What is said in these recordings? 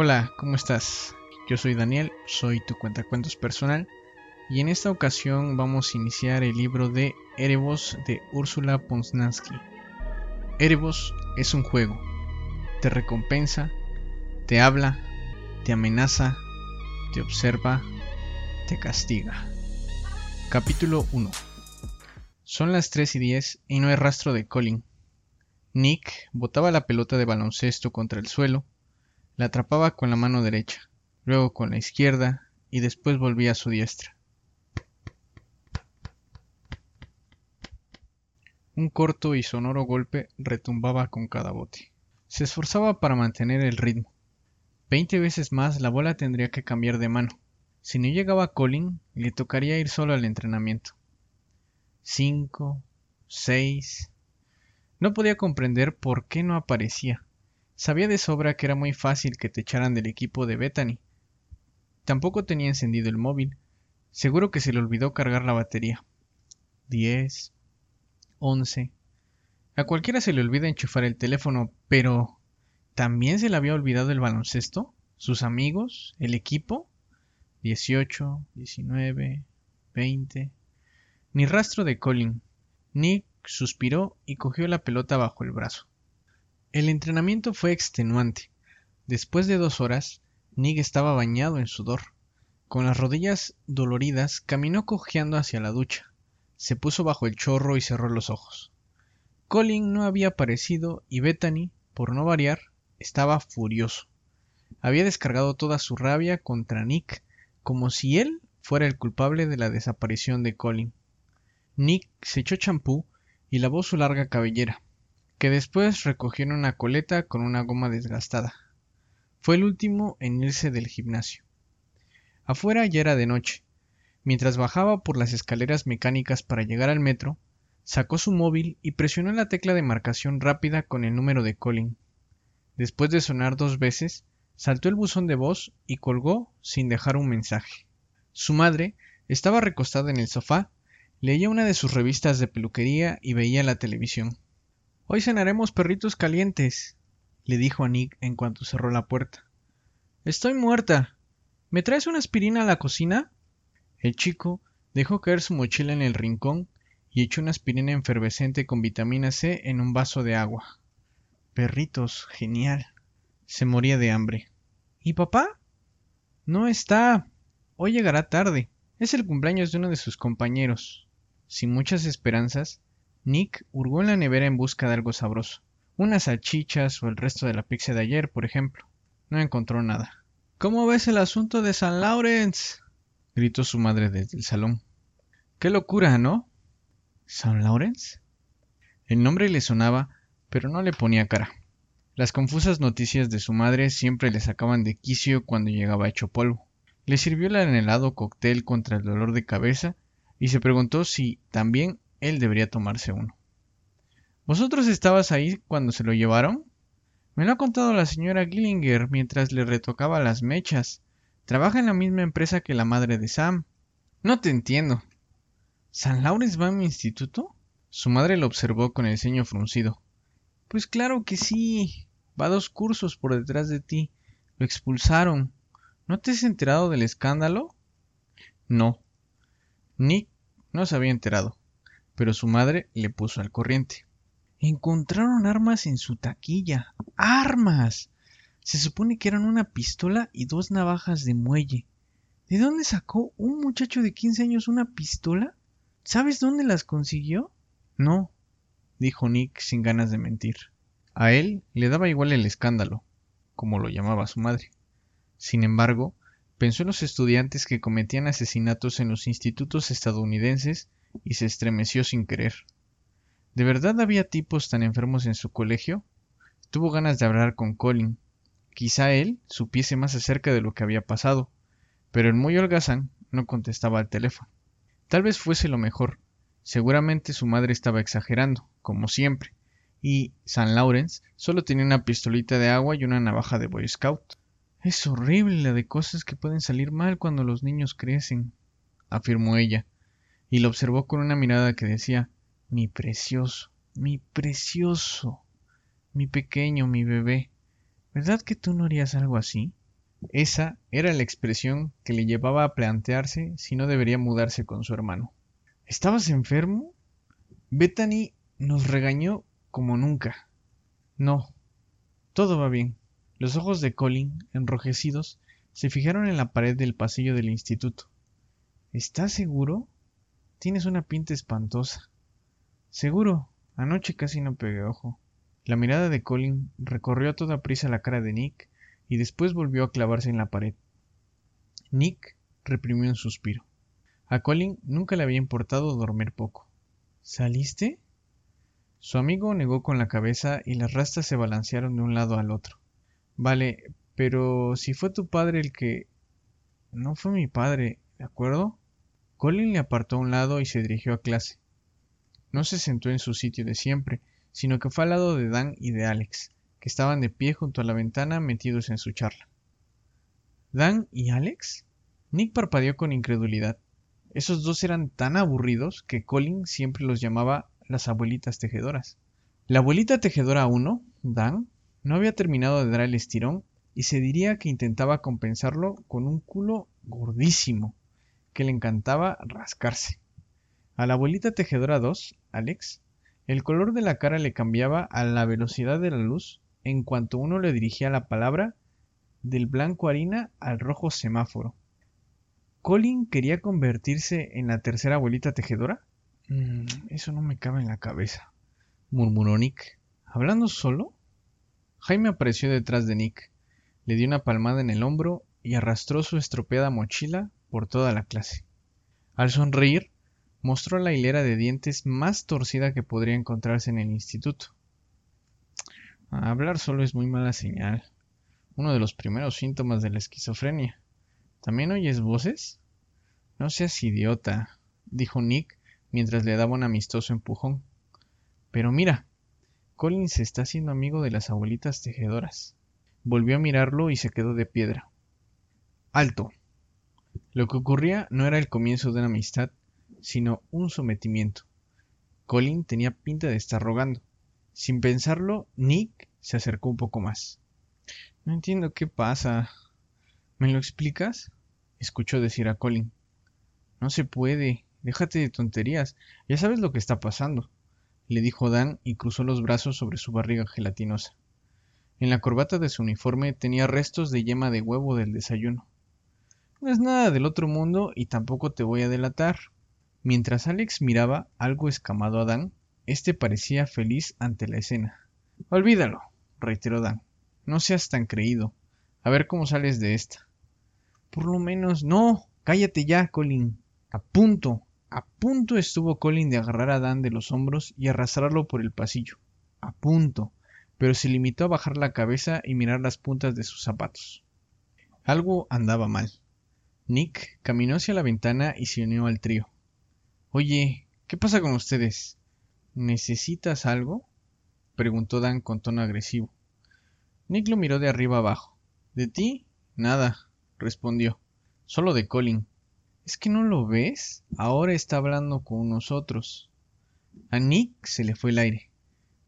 Hola, ¿cómo estás? Yo soy Daniel, soy tu cuentacuentos personal y en esta ocasión vamos a iniciar el libro de Erebos de Úrsula Ponsnansky. Erebos es un juego, te recompensa, te habla, te amenaza, te observa, te castiga. Capítulo 1 Son las 3 y 10 y no hay rastro de Colin. Nick botaba la pelota de baloncesto contra el suelo, la atrapaba con la mano derecha, luego con la izquierda y después volvía a su diestra. Un corto y sonoro golpe retumbaba con cada bote. Se esforzaba para mantener el ritmo. Veinte veces más la bola tendría que cambiar de mano. Si no llegaba Colin, le tocaría ir solo al entrenamiento. Cinco, seis. No podía comprender por qué no aparecía. Sabía de sobra que era muy fácil que te echaran del equipo de Bethany. Tampoco tenía encendido el móvil. Seguro que se le olvidó cargar la batería. Diez. Once. A cualquiera se le olvida enchufar el teléfono, pero ¿también se le había olvidado el baloncesto? ¿Sus amigos? ¿El equipo? Dieciocho, diecinueve, veinte. Ni rastro de Colin. Nick suspiró y cogió la pelota bajo el brazo. El entrenamiento fue extenuante. Después de dos horas, Nick estaba bañado en sudor. Con las rodillas doloridas, caminó cojeando hacia la ducha. Se puso bajo el chorro y cerró los ojos. Colin no había aparecido y Bethany, por no variar, estaba furioso. Había descargado toda su rabia contra Nick, como si él fuera el culpable de la desaparición de Colin. Nick se echó champú y lavó su larga cabellera que después recogió en una coleta con una goma desgastada. Fue el último en irse del gimnasio. Afuera ya era de noche. Mientras bajaba por las escaleras mecánicas para llegar al metro, sacó su móvil y presionó la tecla de marcación rápida con el número de Colin. Después de sonar dos veces, saltó el buzón de voz y colgó sin dejar un mensaje. Su madre estaba recostada en el sofá, leía una de sus revistas de peluquería y veía la televisión. Hoy cenaremos perritos calientes, le dijo a Nick en cuanto cerró la puerta. Estoy muerta. ¿Me traes una aspirina a la cocina? El chico dejó caer su mochila en el rincón y echó una aspirina efervescente con vitamina C en un vaso de agua. Perritos, genial. Se moría de hambre. ¿Y papá? No está. Hoy llegará tarde. Es el cumpleaños de uno de sus compañeros. Sin muchas esperanzas, Nick hurgó en la nevera en busca de algo sabroso. Unas salchichas o el resto de la pizza de ayer, por ejemplo. No encontró nada. ¿Cómo ves el asunto de San Lawrence? gritó su madre desde el salón. Qué locura, ¿no? ¿San Lawrence? El nombre le sonaba, pero no le ponía cara. Las confusas noticias de su madre siempre le sacaban de quicio cuando llegaba hecho polvo. Le sirvió el anhelado cóctel contra el dolor de cabeza y se preguntó si también él debería tomarse uno. ¿Vosotros estabas ahí cuando se lo llevaron? Me lo ha contado la señora Gillinger mientras le retocaba las mechas. Trabaja en la misma empresa que la madre de Sam. No te entiendo. ¿San Lawrence va a mi instituto? Su madre lo observó con el ceño fruncido. Pues claro que sí. Va dos cursos por detrás de ti. Lo expulsaron. ¿No te has enterado del escándalo? No. Nick no se había enterado pero su madre le puso al corriente. Encontraron armas en su taquilla. ¡Armas! Se supone que eran una pistola y dos navajas de muelle. ¿De dónde sacó un muchacho de 15 años una pistola? ¿Sabes dónde las consiguió? No, dijo Nick sin ganas de mentir. A él le daba igual el escándalo, como lo llamaba su madre. Sin embargo, pensó en los estudiantes que cometían asesinatos en los institutos estadounidenses y se estremeció sin querer. ¿De verdad había tipos tan enfermos en su colegio? Tuvo ganas de hablar con Colin. Quizá él supiese más acerca de lo que había pasado, pero el muy holgazán no contestaba al teléfono. Tal vez fuese lo mejor. Seguramente su madre estaba exagerando, como siempre, y San Lawrence solo tenía una pistolita de agua y una navaja de Boy Scout. Es horrible la de cosas que pueden salir mal cuando los niños crecen, afirmó ella, y lo observó con una mirada que decía mi precioso, mi precioso, mi pequeño, mi bebé. ¿Verdad que tú no harías algo así? Esa era la expresión que le llevaba a plantearse si no debería mudarse con su hermano. ¿Estabas enfermo? Bethany nos regañó como nunca. No, todo va bien. Los ojos de Colin, enrojecidos, se fijaron en la pared del pasillo del instituto. ¿Estás seguro? Tienes una pinta espantosa. Seguro. Anoche casi no pegué ojo. La mirada de Colin recorrió a toda prisa la cara de Nick y después volvió a clavarse en la pared. Nick reprimió un suspiro. A Colin nunca le había importado dormir poco. ¿Saliste? Su amigo negó con la cabeza y las rastas se balancearon de un lado al otro. Vale, pero si fue tu padre el que... No fue mi padre, ¿de acuerdo? Colin le apartó a un lado y se dirigió a clase. No se sentó en su sitio de siempre, sino que fue al lado de Dan y de Alex, que estaban de pie junto a la ventana metidos en su charla. ¿Dan y Alex? Nick parpadeó con incredulidad. Esos dos eran tan aburridos que Colin siempre los llamaba las abuelitas tejedoras. La abuelita tejedora 1, Dan, no había terminado de dar el estirón y se diría que intentaba compensarlo con un culo gordísimo que le encantaba rascarse. A la abuelita tejedora 2, Alex, el color de la cara le cambiaba a la velocidad de la luz en cuanto uno le dirigía la palabra del blanco harina al rojo semáforo. ¿Colin quería convertirse en la tercera abuelita tejedora? Mm, eso no me cabe en la cabeza, murmuró Nick. ¿Hablando solo? Jaime apareció detrás de Nick, le dio una palmada en el hombro y arrastró su estropeada mochila por toda la clase. Al sonreír, mostró la hilera de dientes más torcida que podría encontrarse en el instituto. Hablar solo es muy mala señal, uno de los primeros síntomas de la esquizofrenia. ¿También oyes voces? No seas idiota, dijo Nick mientras le daba un amistoso empujón. Pero mira, Colin se está haciendo amigo de las abuelitas tejedoras. Volvió a mirarlo y se quedó de piedra. Alto, lo que ocurría no era el comienzo de una amistad, sino un sometimiento. Colin tenía pinta de estar rogando. Sin pensarlo, Nick se acercó un poco más. No entiendo qué pasa. ¿Me lo explicas? escuchó decir a Colin. No se puede. Déjate de tonterías. Ya sabes lo que está pasando, le dijo Dan y cruzó los brazos sobre su barriga gelatinosa. En la corbata de su uniforme tenía restos de yema de huevo del desayuno. No es nada del otro mundo y tampoco te voy a delatar. Mientras Alex miraba algo escamado a Dan, éste parecía feliz ante la escena. Olvídalo, reiteró Dan. No seas tan creído. A ver cómo sales de esta. Por lo menos. No. Cállate ya, Colin. A punto. A punto estuvo Colin de agarrar a Dan de los hombros y arrastrarlo por el pasillo. A punto. Pero se limitó a bajar la cabeza y mirar las puntas de sus zapatos. Algo andaba mal. Nick caminó hacia la ventana y se unió al trío. Oye, ¿qué pasa con ustedes? ¿Necesitas algo? preguntó Dan con tono agresivo. Nick lo miró de arriba abajo. ¿De ti? Nada, respondió. Solo de Colin. ¿Es que no lo ves? Ahora está hablando con nosotros. A Nick se le fue el aire.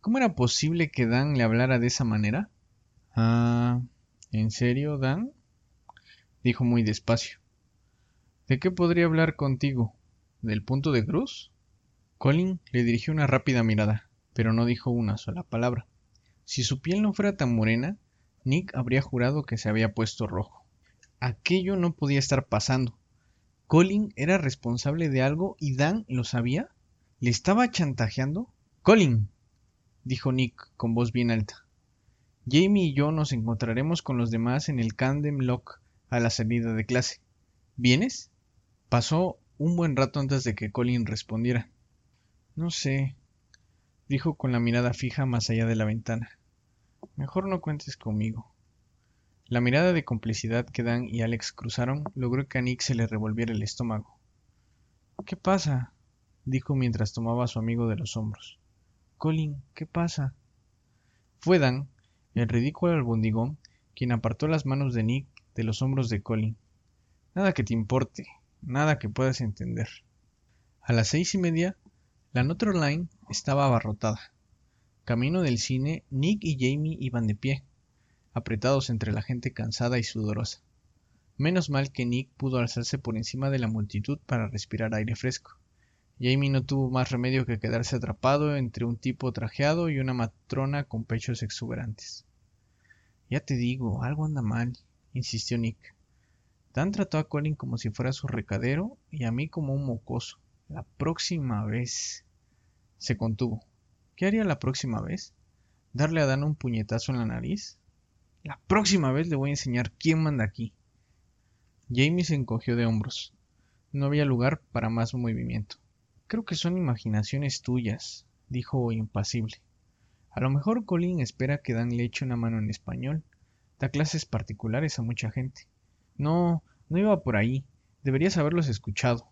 ¿Cómo era posible que Dan le hablara de esa manera? Ah, ¿en serio, Dan? dijo muy despacio. ¿De qué podría hablar contigo? ¿Del punto de cruz? Colin le dirigió una rápida mirada, pero no dijo una sola palabra. Si su piel no fuera tan morena, Nick habría jurado que se había puesto rojo. Aquello no podía estar pasando. Colin era responsable de algo y Dan lo sabía. ¿Le estaba chantajeando? Colin, dijo Nick con voz bien alta. Jamie y yo nos encontraremos con los demás en el Candem Lock a la salida de clase. ¿Vienes? Pasó un buen rato antes de que Colin respondiera. No sé, dijo con la mirada fija más allá de la ventana. Mejor no cuentes conmigo. La mirada de complicidad que Dan y Alex cruzaron logró que a Nick se le revolviera el estómago. ¿Qué pasa? dijo mientras tomaba a su amigo de los hombros. Colin, ¿qué pasa? Fue Dan, el ridículo albondigón, quien apartó las manos de Nick de los hombros de Colin. Nada que te importe, nada que puedas entender. A las seis y media, la Notre Line estaba abarrotada. Camino del cine, Nick y Jamie iban de pie. apretados entre la gente cansada y sudorosa. Menos mal que Nick pudo alzarse por encima de la multitud para respirar aire fresco. Jamie no tuvo más remedio que quedarse atrapado entre un tipo trajeado y una matrona con pechos exuberantes. Ya te digo, algo anda mal, insistió Nick. Dan trató a Colin como si fuera su recadero y a mí como un mocoso. La próxima vez. Se contuvo. ¿Qué haría la próxima vez? ¿Darle a Dan un puñetazo en la nariz? La próxima vez le voy a enseñar quién manda aquí. Jamie se encogió de hombros. No había lugar para más movimiento. Creo que son imaginaciones tuyas, dijo impasible. A lo mejor Colin espera que Dan le eche una mano en español. Da clases particulares a mucha gente. No, no iba por ahí. Deberías haberlos escuchado.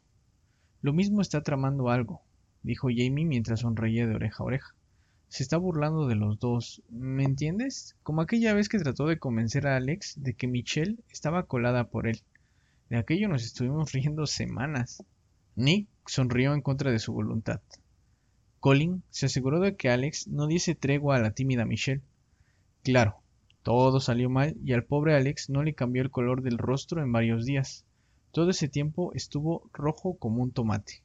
Lo mismo está tramando algo, dijo Jamie mientras sonreía de oreja a oreja. Se está burlando de los dos. ¿Me entiendes? Como aquella vez que trató de convencer a Alex de que Michelle estaba colada por él. De aquello nos estuvimos riendo semanas. Nick sonrió en contra de su voluntad. Colin se aseguró de que Alex no diese tregua a la tímida Michelle. Claro, todo salió mal y al pobre Alex no le cambió el color del rostro en varios días. Todo ese tiempo estuvo rojo como un tomate.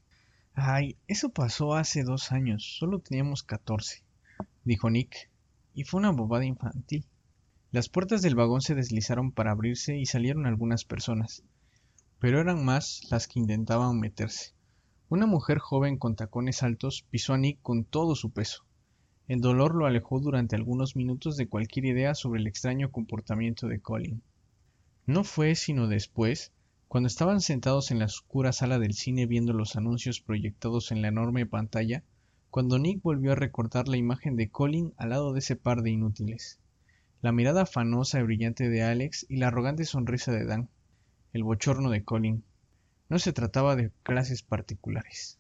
Ay, eso pasó hace dos años, solo teníamos catorce, dijo Nick, y fue una bobada infantil. Las puertas del vagón se deslizaron para abrirse y salieron algunas personas pero eran más las que intentaban meterse. Una mujer joven con tacones altos pisó a Nick con todo su peso. El dolor lo alejó durante algunos minutos de cualquier idea sobre el extraño comportamiento de Colin. No fue sino después, cuando estaban sentados en la oscura sala del cine viendo los anuncios proyectados en la enorme pantalla, cuando Nick volvió a recordar la imagen de Colin al lado de ese par de inútiles. La mirada afanosa y brillante de Alex y la arrogante sonrisa de Dan el bochorno de Colin. No se trataba de clases particulares.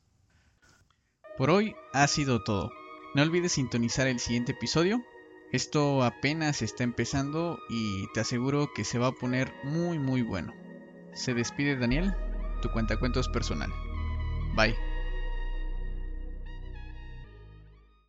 Por hoy ha sido todo. No olvides sintonizar el siguiente episodio. Esto apenas está empezando y te aseguro que se va a poner muy muy bueno. Se despide Daniel, tu cuentacuentos personal. Bye.